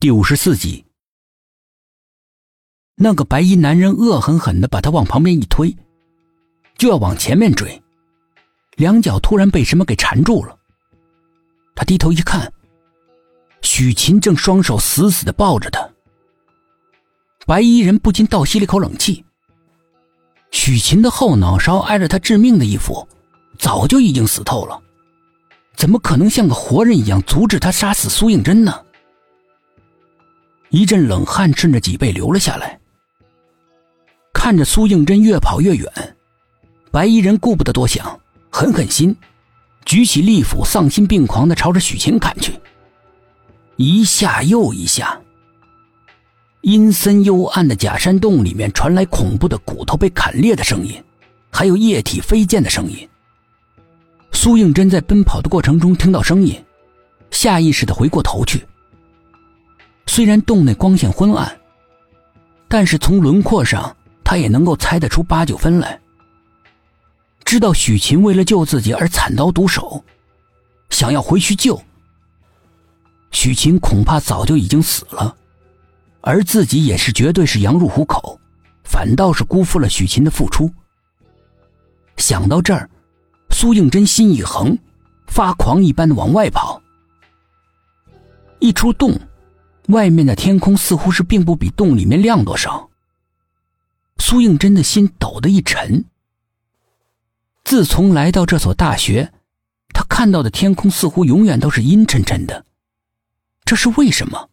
第五十四集，那个白衣男人恶狠狠的把他往旁边一推，就要往前面追，两脚突然被什么给缠住了。他低头一看，许琴正双手死死的抱着他。白衣人不禁倒吸了一口冷气。许琴的后脑勺挨着他致命的一斧，早就已经死透了，怎么可能像个活人一样阻止他杀死苏应真呢？一阵冷汗顺着脊背流了下来。看着苏应真越跑越远，白衣人顾不得多想，狠狠心，举起利斧，丧心病狂的朝着许晴砍去。一下又一下，阴森幽暗的假山洞里面传来恐怖的骨头被砍裂的声音，还有液体飞溅的声音。苏应真在奔跑的过程中听到声音，下意识的回过头去。虽然洞内光线昏暗，但是从轮廓上，他也能够猜得出八九分来。知道许琴为了救自己而惨遭毒手，想要回去救许琴，恐怕早就已经死了，而自己也是绝对是羊入虎口，反倒是辜负了许琴的付出。想到这儿，苏应真心一横，发狂一般的往外跑。一出洞。外面的天空似乎是并不比洞里面亮多少。苏应真的心抖得一沉。自从来到这所大学，他看到的天空似乎永远都是阴沉沉的，这是为什么？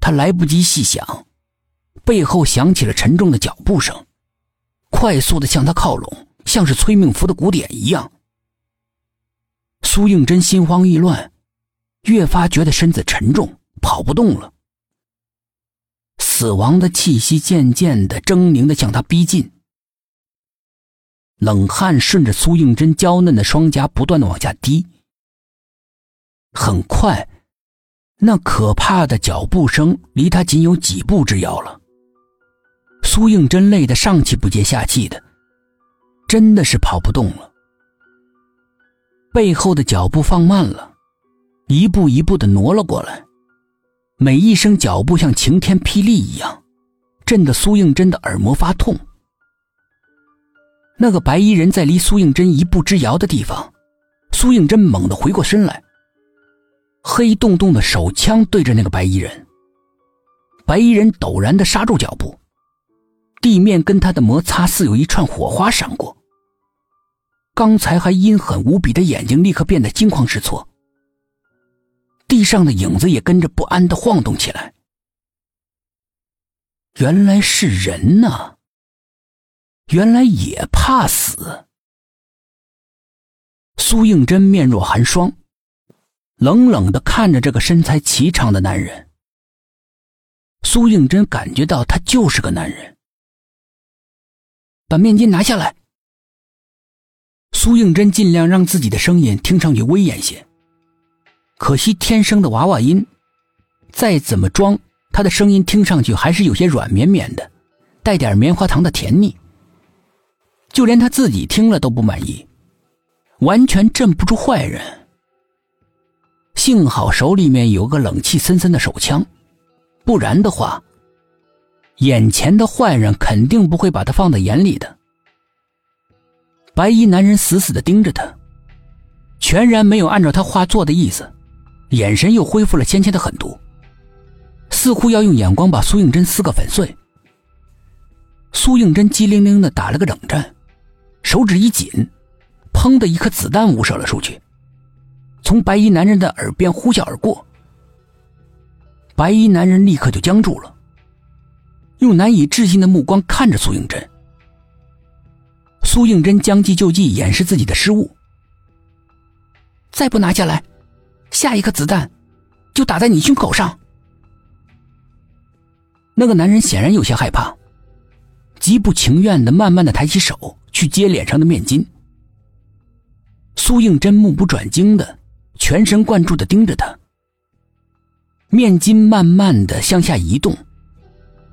他来不及细想，背后响起了沉重的脚步声，快速的向他靠拢，像是催命符的鼓点一样。苏应真心慌意乱。越发觉得身子沉重，跑不动了。死亡的气息渐渐的、狰狞的向他逼近，冷汗顺着苏应真娇嫩的双颊不断的往下滴。很快，那可怕的脚步声离他仅有几步之遥了。苏应真累得上气不接下气的，真的是跑不动了。背后的脚步放慢了。一步一步的挪了过来，每一声脚步像晴天霹雳一样，震得苏应真的耳膜发痛。那个白衣人在离苏应真一步之遥的地方，苏应真猛地回过身来，黑洞洞的手枪对着那个白衣人。白衣人陡然的刹住脚步，地面跟他的摩擦似有一串火花闪过，刚才还阴狠无比的眼睛立刻变得惊慌失措。地上的影子也跟着不安的晃动起来。原来是人呐！原来也怕死。苏应真面若寒霜，冷冷的看着这个身材颀长的男人。苏应真感觉到他就是个男人。把面巾拿下来。苏应真尽量让自己的声音听上去威严些。可惜天生的娃娃音，再怎么装，他的声音听上去还是有些软绵绵的，带点棉花糖的甜腻。就连他自己听了都不满意，完全镇不住坏人。幸好手里面有个冷气森森的手枪，不然的话，眼前的坏人肯定不会把他放在眼里的。白衣男人死死的盯着他，全然没有按照他话做的意思。眼神又恢复了先前的狠毒，似乎要用眼光把苏应真撕个粉碎。苏应真机灵灵的打了个冷战，手指一紧，砰的一颗子弹误射了出去，从白衣男人的耳边呼啸而过。白衣男人立刻就僵住了，用难以置信的目光看着苏应真。苏应真将计就计，掩饰自己的失误，再不拿下来。下一颗子弹，就打在你胸口上。那个男人显然有些害怕，极不情愿的慢慢的抬起手去接脸上的面巾。苏应真目不转睛的，全神贯注的盯着他。面巾慢慢的向下移动，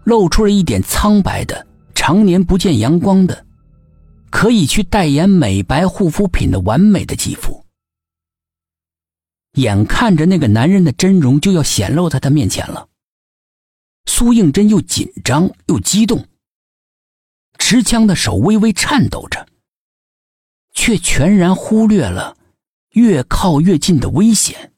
露出了一点苍白的、常年不见阳光的，可以去代言美白护肤品的完美的肌肤。眼看着那个男人的真容就要显露在他面前了，苏应真又紧张又激动，持枪的手微微颤抖着，却全然忽略了越靠越近的危险。